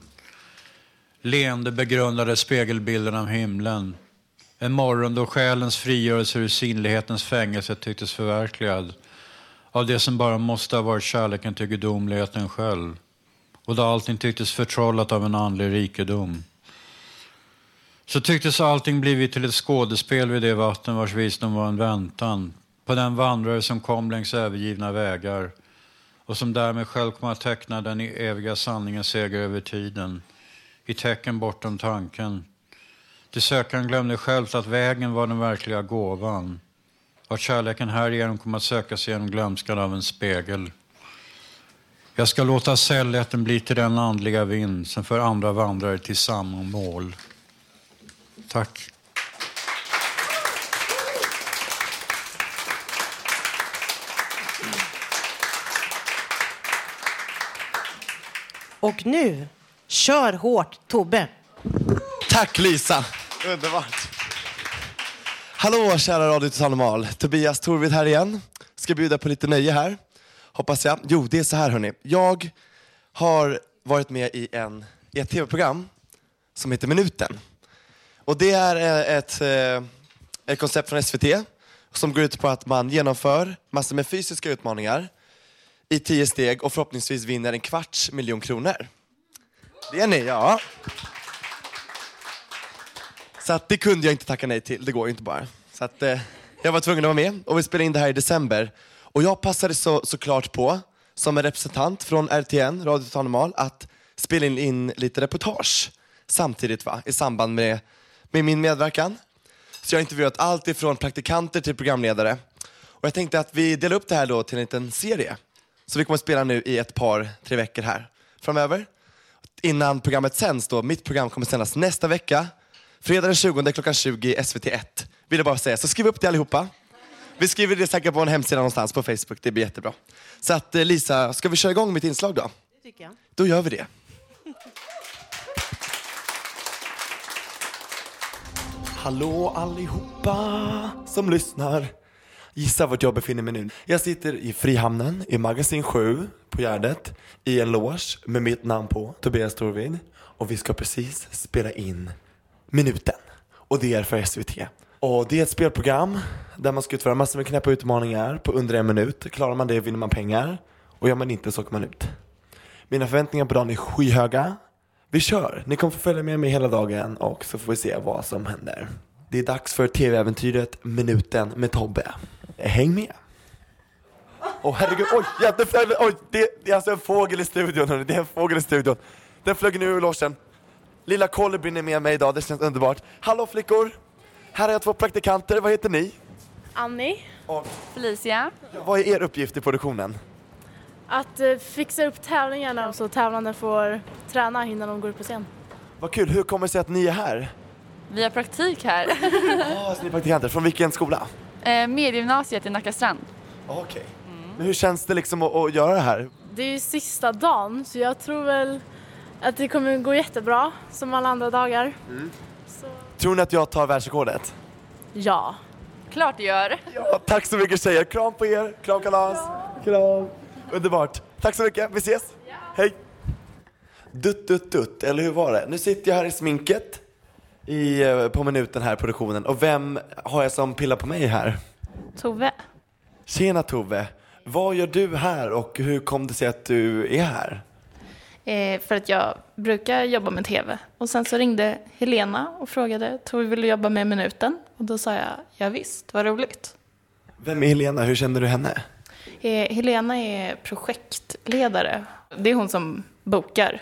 Leende begrundade spegelbilden av himlen. En morgon då själens frigörelse ur sinnlighetens fängelse tycktes förverkligad av det som bara måste ha varit kärleken till gudomligheten själv och då allting tycktes förtrollat av en andlig rikedom. Så tycktes allting blivit till ett skådespel vid det vatten vars visdom var en väntan på den vandrare som kom längs övergivna vägar och som därmed själv kom att teckna den eviga sanningens seger över tiden i tecken bortom tanken. Till sökaren glömde själv att vägen var den verkliga gåvan att kärleken härigenom kom att söka sig genom glömskan av en spegel. Jag ska låta sällheten bli till den andliga vind som för andra vandrare till samma mål. Tack. Och nu, kör hårt Tobbe. Tack Lisa. Underbart. Hallå kära Radio Total Normal. Tobias Torvid här igen. Ska bjuda på lite nöje här. Hoppas jag. Jo, det är så här hörni. Jag har varit med i, en, i ett tv-program som heter Minuten. Och det är eh, ett, eh, ett koncept från SVT som går ut på att man genomför massor med fysiska utmaningar i tio steg och förhoppningsvis vinner en kvarts miljon kronor. Det är ni, ja. Så att det kunde jag inte tacka nej till, det går ju inte bara. Så att eh, jag var tvungen att vara med och vi spelade in det här i december. Och jag passade så, såklart på, som en representant från RTN, Radio Total Normal, att spela in, in lite reportage samtidigt va, i samband med, med min medverkan. Så jag har intervjuat allt ifrån praktikanter till programledare. Och jag tänkte att vi delar upp det här då till en liten serie. Så vi kommer att spela nu i ett par, tre veckor här framöver. Innan programmet sänds då, mitt program kommer sändas nästa vecka. Fredag den 20 klockan 20 SVT1. Vill jag bara säga. Så skriv upp det allihopa. Vi skriver det säkert på en hemsida någonstans på Facebook, det blir jättebra. Så att eh, Lisa, ska vi köra igång mitt inslag då? Det tycker jag. Då gör vi det. Hallå allihopa som lyssnar. Gissa vart jag befinner mig nu. Jag sitter i Frihamnen i magasin 7 på Gärdet i en loge med mitt namn på, Tobias Torvid. Och vi ska precis spela in Minuten. Och det är för SVT. Och det är ett spelprogram där man ska utföra massor med knäppa utmaningar på under en minut. Klarar man det vinner man pengar. Och gör man inte så åker man ut. Mina förväntningar på dagen är skyhöga. Vi kör! Ni kommer få följa med mig hela dagen och så får vi se vad som händer. Det är dags för tv-äventyret Minuten med Tobbe. Häng med! Åh oh, herregud, oj, jätteflög! det, oj det, det är alltså en fågel i studion hörni. det är en fågel i studion. Den flög nu ur logen. Lilla kolibrin är med mig idag, det känns underbart. Hallå flickor! Här har jag två praktikanter, vad heter ni? Annie. Och Felicia. vad är er uppgift i produktionen? Att eh, fixa upp tävlingarna så tävlande får träna innan de går upp på scen. Vad kul, hur kommer det sig att ni är här? Vi har praktik här. Ah, så ni är praktikanter, från vilken skola? eh, Mediegymnasiet i Nackastrand. Okej. Men hur känns det liksom att, att göra det här? Det är ju sista dagen så jag tror väl att det kommer gå jättebra som alla andra dagar. Tror ni att jag tar världsrekordet? Ja. Klart det gör. Ja, tack så mycket tjejer, kram på er, kramkalas, kram. Underbart. Tack så mycket. Vi ses. Hej. Dutt, dutt, dutt. Eller hur var det? Nu sitter jag här i sminket i, eh, på minuten här i produktionen. Och vem har jag som pillar på mig här? Tove. Tjena Tove. Vad gör du här och hur kom det sig att du är här? Eh, för att jag brukar jobba med TV. Och sen så ringde Helena och frågade, Tove vill du jobba med Minuten? Och då sa jag, ja visst, vad roligt. Vem är Helena? Hur känner du henne? Eh, Helena är projektledare. Det är hon som bokar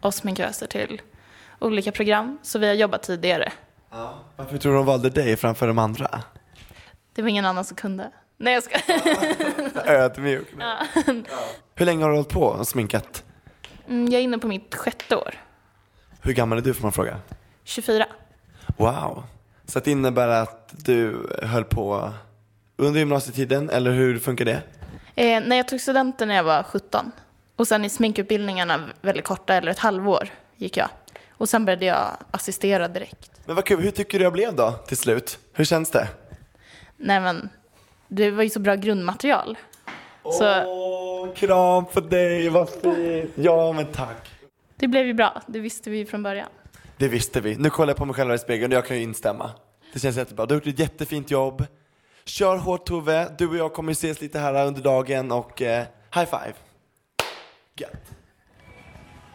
oss sminköser till olika program. Så vi har jobbat tidigare. Varför tror du hon valde dig framför de andra? Det var ingen annan som kunde. Nej, jag ska. Ödmjuk. ja. Hur länge har du hållit på och sminkat? Mm, Jag är inne på mitt sjätte år. Hur gammal är du får man fråga? 24. Wow. Så det innebär att du höll på under gymnasietiden, eller hur funkar det? Eh, när jag tog studenten när jag var 17. Och sen i sminkutbildningarna väldigt korta, eller ett halvår, gick jag. Och sen började jag assistera direkt. Men vad kul, hur tycker du jag blev då till slut? Hur känns det? Nej men, det var ju så bra grundmaterial. Så Åh, kram på dig, vad fint. Ja, men tack. det blev ju bra, det visste vi från början. Det visste vi. Nu kollar jag på mig själv i spegeln och jag kan ju instämma. Det känns jättebra. Du har gjort ett jättefint jobb. Kör hårt Tove. Du och jag kommer ses lite här under dagen och eh, high five. Gött.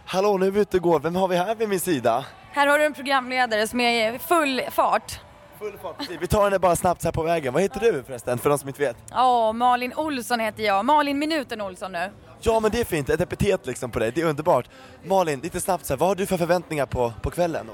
Hallå, nu är vi ute och går. Vem har vi här vid min sida? Här har du en programledare som är i full fart. Full fart. Vi tar henne bara snabbt så här på vägen. Vad heter du förresten, för de som inte vet? Ja, Malin Olsson heter jag. Malin Minuten Olsson nu. Ja, men det är fint. Ett epitet liksom på dig. Det är underbart. Malin, lite snabbt så här, vad har du för förväntningar på, på kvällen?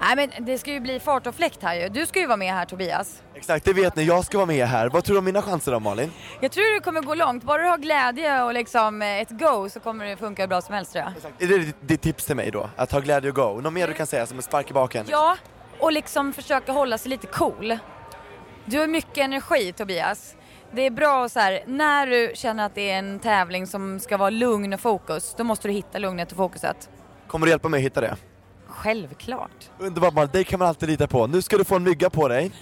Nej men det ska ju bli fart och fläkt här ju. Du ska ju vara med här Tobias. Exakt, det vet ni. Jag ska vara med här. Vad tror du om mina chanser då, Malin? Jag tror du kommer gå långt. Bara du har glädje och liksom eh, ett go så kommer det funka hur bra som helst tror jag. Är det ditt- ditt tips till mig då? Att ha glädje och go? Något mer du kan säga som en spark i baken? Ja, och liksom försöka hålla sig lite cool. Du har mycket energi Tobias. Det är bra så här, när du känner att det är en tävling som ska vara lugn och fokus, då måste du hitta lugnet och fokuset. Kommer du hjälpa mig att hitta det? Självklart. Underbart Malin, dig kan man alltid lita på. Nu ska du få en mygga på dig.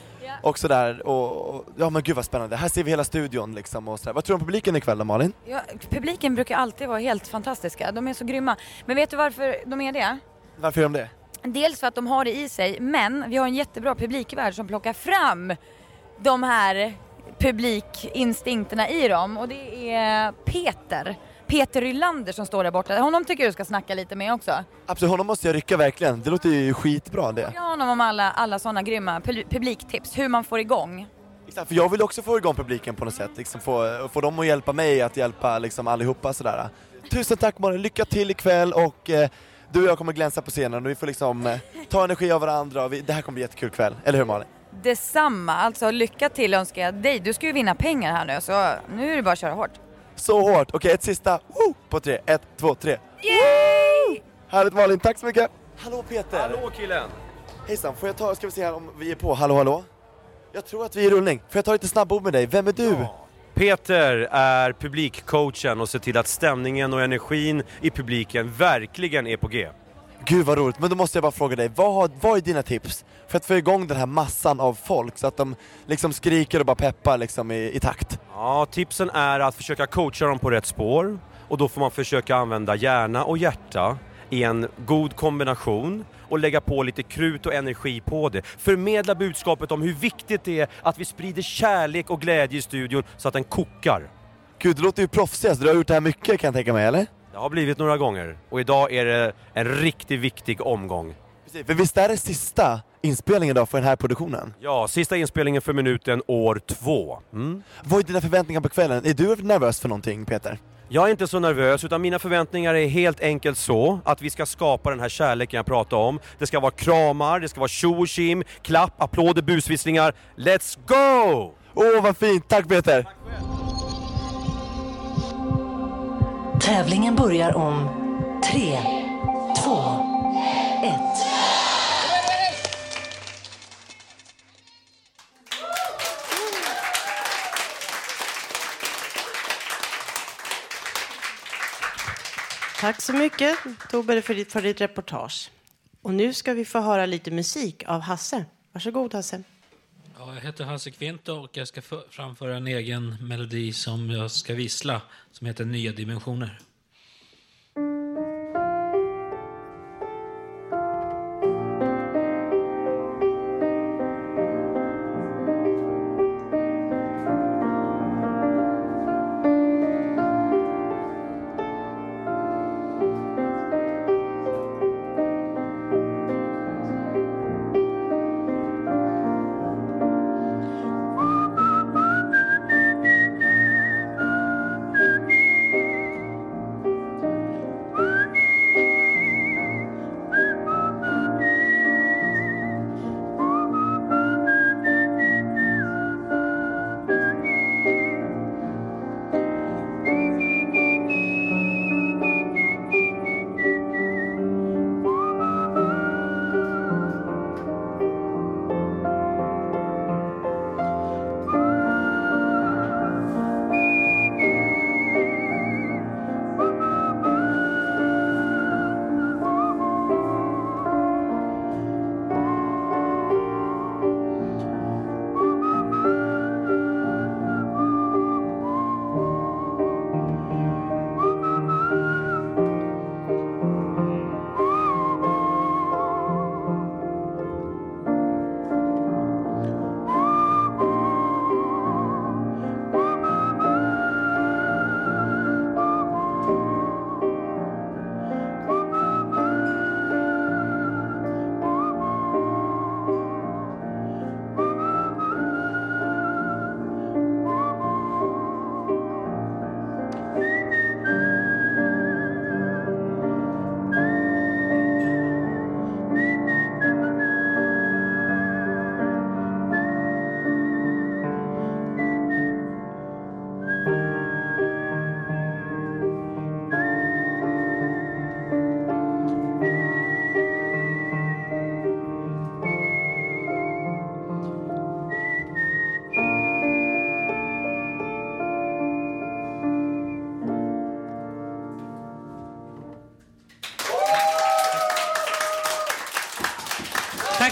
Och sådär, och, och ja men gud vad spännande. Här ser vi hela studion liksom och sådär. Vad tror du om publiken ikväll då Malin? Ja, publiken brukar alltid vara helt fantastiska, de är så grymma. Men vet du varför de är det? Varför gör de det? Dels för att de har det i sig, men vi har en jättebra publikvärd som plockar fram de här publikinstinkterna i dem och det är Peter. Peter Rylander som står där borta. Honom tycker du ska snacka lite med också. Absolut, honom måste jag rycka verkligen. Det låter ju skitbra det. Fråga honom om alla, alla sådana grymma pu- publiktips, hur man får igång. Exakt, för jag vill också få igång publiken på något sätt. Liksom få, få dem att hjälpa mig att hjälpa liksom allihopa sådär. Tusen tack Malin, lycka till ikväll och eh, du och jag kommer glänsa på scenen och vi får liksom eh, ta energi av varandra och vi, det här kommer bli jättekul kväll. Eller hur Malin? Detsamma, alltså lycka till önskar jag dig. Du ska ju vinna pengar här nu så nu är det bara att köra hårt. Så hårt. Okej, ett sista woo, på tre. Ett, två, tre. Yay! Härligt Malin, tack så mycket. Hallå Peter. Hallå killen! Hejsan, får jag ta, ska vi se här om vi är på. Hallå hallå? Jag tror att vi är i rullning. Får jag ta lite snabbord med dig? Vem är du? Peter är publikcoachen och ser till att stämningen och energin i publiken verkligen är på G. Gud vad roligt, men då måste jag bara fråga dig, vad, har, vad är dina tips för att få igång den här massan av folk så att de liksom skriker och bara peppar liksom i, i takt? Ja, tipsen är att försöka coacha dem på rätt spår och då får man försöka använda hjärna och hjärta i en god kombination och lägga på lite krut och energi på det. Förmedla budskapet om hur viktigt det är att vi sprider kärlek och glädje i studion så att den kokar. Gud, det låter ju proffsigast. Du har gjort det här mycket kan jag tänka mig, eller? Det har blivit några gånger och idag är det en riktigt viktig omgång. Precis, för visst är det sista inspelningen då för den här produktionen? Ja, sista inspelningen för minuten år två. Mm. Vad är dina förväntningar på kvällen? Är du nervös för någonting, Peter? Jag är inte så nervös, utan mina förväntningar är helt enkelt så att vi ska skapa den här kärleken jag pratade om. Det ska vara kramar, det ska vara tjo klapp, applåder, busvisslingar. Let's go! Åh, vad fint! Tack Peter! Tävlingen börjar om tre, två, ett. Tack så mycket, Tobbe, för ditt, för ditt reportage. Och nu ska vi få höra lite musik av Hasse. Varsågod, Hasse. Ja, jag heter Hasse Kvinto och jag ska framföra en egen melodi som jag ska vissla som heter Nya dimensioner.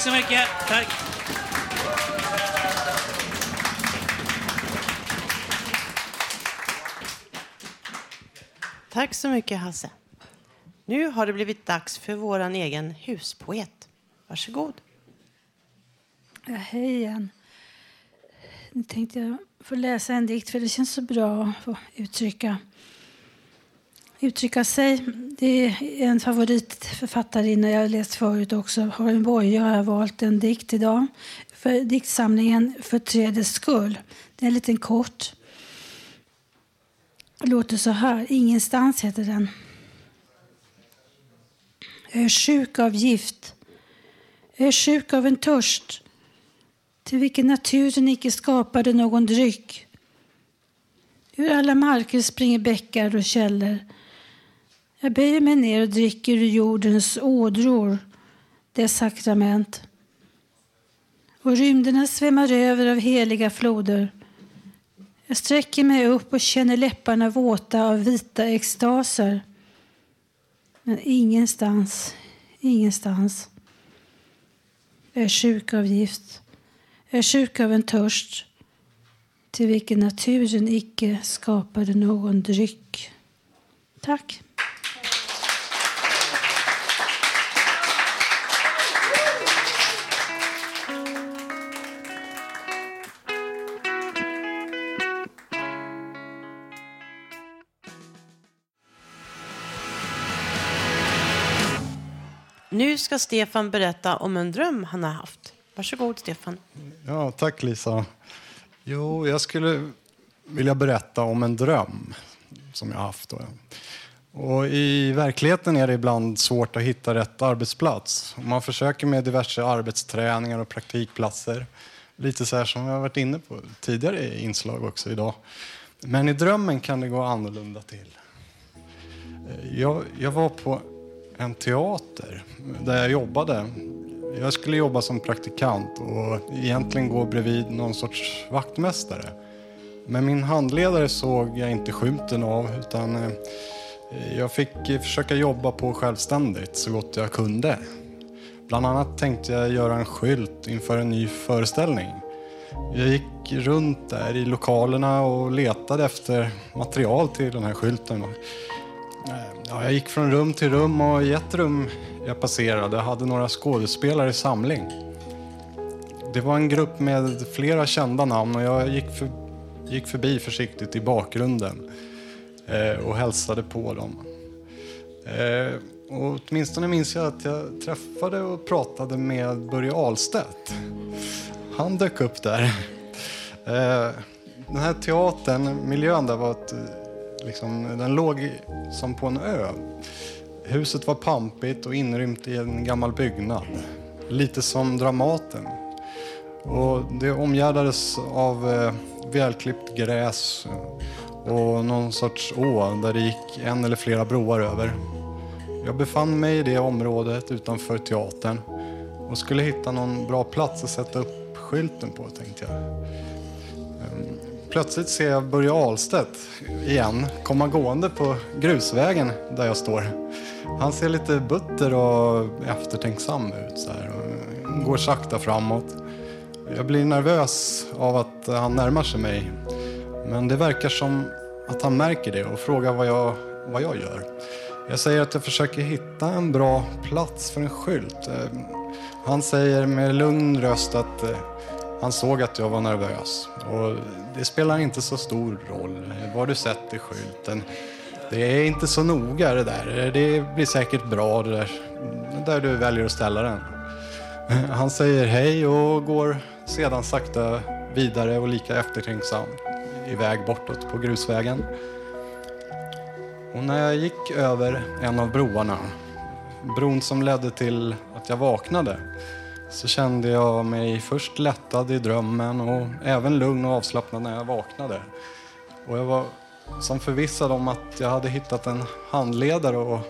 Så mycket. Tack. Tack så mycket Hasse. Nu har det blivit dags för våran egen huspoet. Varsågod. Ja, hej igen. Nu tänkte jag få läsa en dikt för det känns så bra att få uttrycka, uttrycka sig. Det är en favoritförfattarinna jag har läst förut också. Harun Boye har jag valt en dikt idag. För diktsamlingen För trädets skull. Det är en liten kort. Det låter så här. Ingenstans heter den. Jag är sjuk av gift. Jag är sjuk av en törst till vilken naturen icke skapade någon dryck. Ur alla marker springer bäckar och källor. Jag böjer mig ner och dricker ur jordens ådror, dess sakrament. Och rymderna svämmar över av heliga floder. Jag sträcker mig upp och känner läpparna våta av vita extaser. Men ingenstans, ingenstans. Jag är sjuk av gift. Jag är sjuk av en törst till vilken naturen icke skapade någon dryck. Tack. Nu ska Stefan berätta om en dröm han har haft. Varsågod Stefan. Ja, tack Lisa. Jo, jag skulle vilja berätta om en dröm som jag haft. Och I verkligheten är det ibland svårt att hitta rätt arbetsplats. Man försöker med diverse arbetsträningar och praktikplatser. Lite så här som jag har varit inne på tidigare inslag också idag. Men i drömmen kan det gå annorlunda till. Eh, jag, jag var på en teater där jag jobbade. Jag skulle jobba som praktikant och egentligen gå bredvid någon sorts vaktmästare. Men min handledare såg jag inte skymten av utan eh, jag fick försöka jobba på självständigt så gott jag kunde. Bland annat tänkte jag göra en skylt inför en ny föreställning. Jag gick runt där i lokalerna och letade efter material till den här skylten. Eh, Ja, jag gick från rum till rum och i ett rum jag passerade hade några skådespelare i samling. Det var en grupp med flera kända namn och jag gick, för, gick förbi försiktigt i bakgrunden eh, och hälsade på dem. Eh, och åtminstone minns jag att jag träffade och pratade med Börje Ahlstedt. Han dök upp där. Eh, den här teatern, miljön där var ett, liksom, den låg som på en ö. Huset var pampigt och inrymt i en gammal byggnad. Lite som Dramaten. Och det omgärdades av eh, välklippt gräs och någon sorts å där det gick en eller flera broar över. Jag befann mig i det området utanför teatern och skulle hitta någon bra plats att sätta upp skylten på tänkte jag. Plötsligt ser jag Börje Ahlstedt igen komma gående på grusvägen där jag står. Han ser lite butter och eftertänksam ut så här och går sakta framåt. Jag blir nervös av att han närmar sig mig. Men det verkar som att han märker det och frågar vad jag, vad jag gör. Jag säger att jag försöker hitta en bra plats för en skylt. Eh, han säger med lugn röst att eh, han såg att jag var nervös. Och det spelar inte så stor roll vad du sätter skylten. Det är inte så noga det där. Det blir säkert bra det där, där du väljer att ställa den. Han säger hej och går sedan sakta vidare och lika eftertänksam iväg bortåt på grusvägen. Och när jag gick över en av broarna, bron som ledde till att jag vaknade, så kände jag mig först lättad i drömmen och även lugn och avslappnad när jag vaknade. Och jag var som förvissad om att jag hade hittat en handledare och,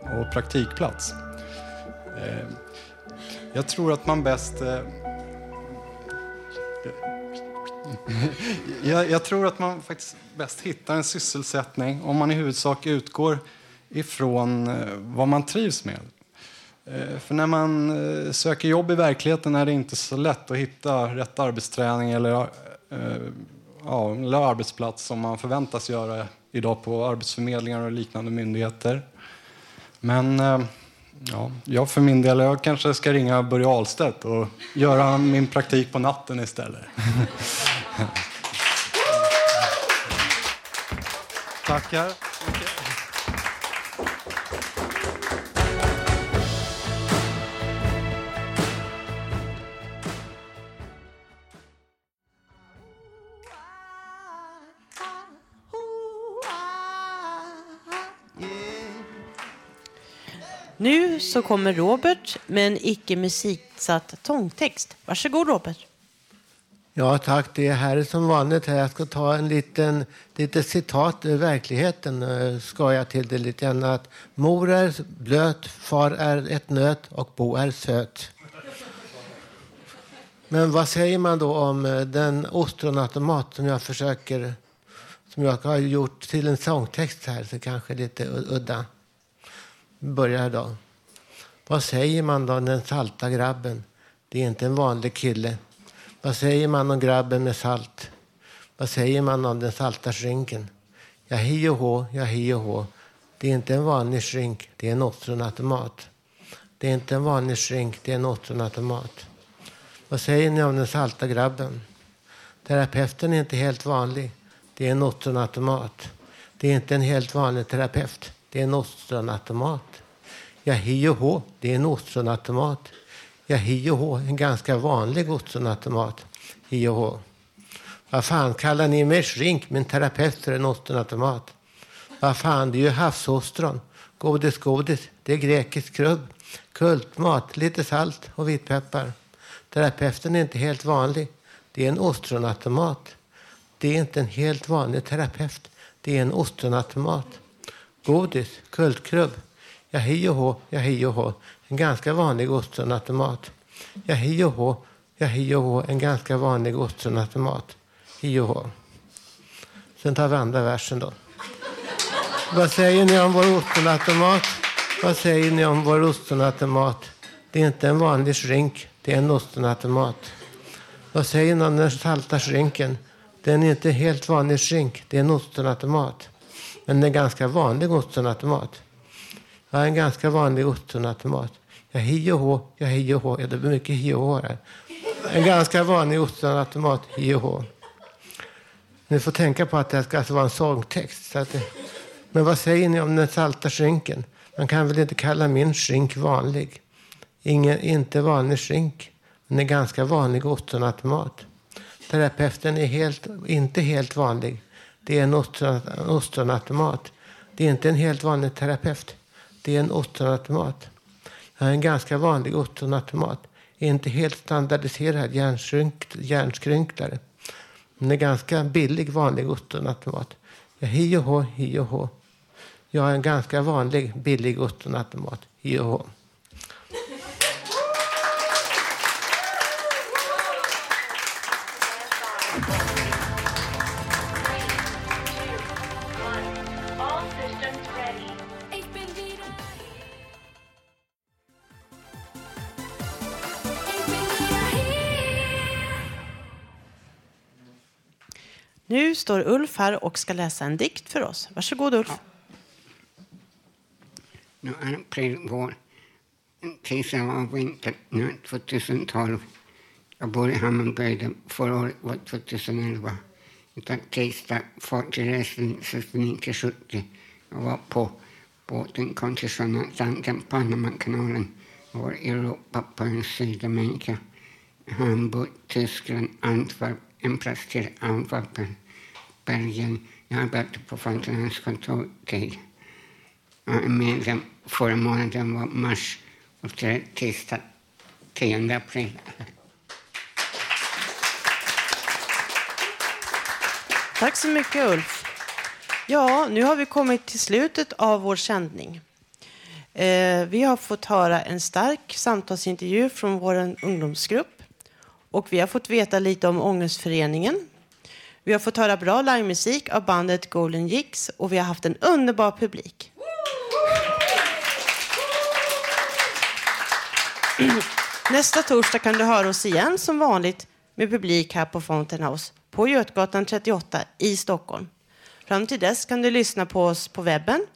och praktikplats. Eh, Jag tror att man bäst... eh, Jag, jag tror att man faktiskt bäst hittar en sysselsättning om man i huvudsak utgår ifrån eh, vad man trivs med. Eh, för när man eh, söker jobb i verkligheten är det inte så lätt att hitta rätt arbetsträning eller, eh, ja, eller arbetsplats som man förväntas göra idag på arbetsförmedlingar och liknande myndigheter. Men ja, jag för min del, jag kanske ska ringa Börje Ahlstedt och göra min praktik på natten istället. Tackar. Så kommer Robert med en icke musiksatt sångtext. Varsågod Robert. Ja, tack. Det är här som vanligt. här. Jag ska ta en liten lite citat ur verkligheten. Eh, ska jag till det lite grann. Att mor är blöt, far är ett nöt och Bo är söt. Men vad säger man då om eh, den ostronautomat som jag försöker som jag har gjort till en sångtext här, så kanske lite udda. Börjar då. Vad säger man då om den salta grabben? Det är inte en vanlig kille. Vad säger man om grabben med salt? Vad säger man om den salta skrinken? Ja, hi och hå, ja, hi och hå. Det är inte en vanlig skrink. det är en ostronautomat. Det är inte en vanlig skrink. det är en ostronautomat. Vad säger ni om den salta grabben? Terapeuten är inte helt vanlig. Det är en ostronautomat. Det är inte en helt vanlig terapeut. Det är en ostronautomat. Ja, hi och hå, det är en ostronautomat. Ja, hi och hå, en ganska vanlig ostronautomat. Hi och hå. Vad fan kallar ni mig shrink? Min terapeut för en ostronautomat. Vad fan, det är ju havsostron. Godis, godis. Det är grekisk krubb. Kultmat, lite salt och vitpeppar. Terapeuten är inte helt vanlig. Det är en ostronautomat. Det är inte en helt vanlig terapeut. Det är en ostronautomat. Godis, kultkrubb. Ja, hi och hå, ja, hi och hå. En ganska vanlig ostronautomat. Ja, hi och hå, ja, hi och hå. En ganska vanlig ostronautomat. Hi och hå. Sen tar vi andra versen då. Vad säger ni om vår ostronautomat? Vad säger ni om vår ostronautomat? Det är inte en vanlig shrink, det är en ostronautomat. Vad säger ni om den salta shrinken? Den är inte helt vanlig shrink. Det är en ostronautomat. Men det är en ganska vanlig ostronautomat. Jag är en ganska vanlig ostronautomat. Jag hi och hå, jag hi och hå. Ja, det blir mycket hi och hå här. En ganska vanlig ostronautomat, hi och hå. Ni får tänka på att det ska alltså vara en sångtext. Så att det... Men vad säger ni om den salta skinken? Man kan väl inte kalla min skink vanlig? Ingen, inte vanlig skink, Men en ganska vanlig ostronautomat. Terapeuten är helt, inte helt vanlig. Det är en ostronautomat. Det är inte en helt vanlig terapeut. Det är en ottonautomat. Jag har en ganska vanlig ottonautomat. Inte helt standardiserad hjärnskrynklare. Men en ganska billig vanlig ottonautomat. Ja, hi och hå, hi och hå. Jag har en ganska vanlig billig ottonautomat. Hi och hå. Nu står Ulf här och ska läsa en dikt för oss. Varsågod Ulf. Nu är det april, vår. En tisdag och vinter, nu är 2012. Jag bor i Hammarbyhöjden. Förra året var 2011. Utan tisdag fartygsresan 69-70. Jag var på båten Conchesonanten, Panamakanalen. Jag var i Europa på en Sydamerika. Hamburg, Tyskland, Antwerp, en plats till Antwerpen, Bergen. Jag arbetade på Falklands kontortid. Jag är medlem förra månaden var mars och tisdag 10 april. Tack så mycket Ulf. Ja, nu har vi kommit till slutet av vår sändning. Eh, vi har fått höra en stark samtalsintervju från vår ungdomsgrupp och vi har fått veta lite om Ångestföreningen. Vi har fått höra bra livemusik av bandet Golden Jigs och vi har haft en underbar publik. Nästa torsdag kan du höra oss igen som vanligt med publik här på Fountain House på Götgatan 38 i Stockholm. Fram till dess kan du lyssna på oss på webben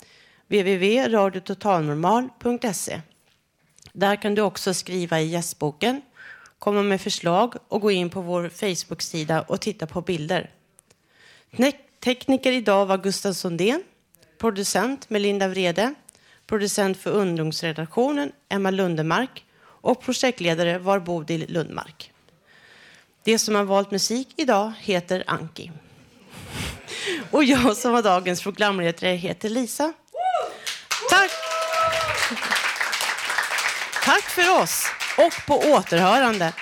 www.radiototalnormal.se. Där kan du också skriva i gästboken, komma med förslag och gå in på vår Facebook-sida och titta på bilder. Tekniker idag var Gustav Sundén, producent Melinda Vrede, producent för ungdomsredaktionen Emma Lundemark och projektledare var Bodil Lundmark. Det som har valt musik idag heter Anki. Och jag som var dagens programledare heter Lisa. Tack! Tack för oss och på återhörande.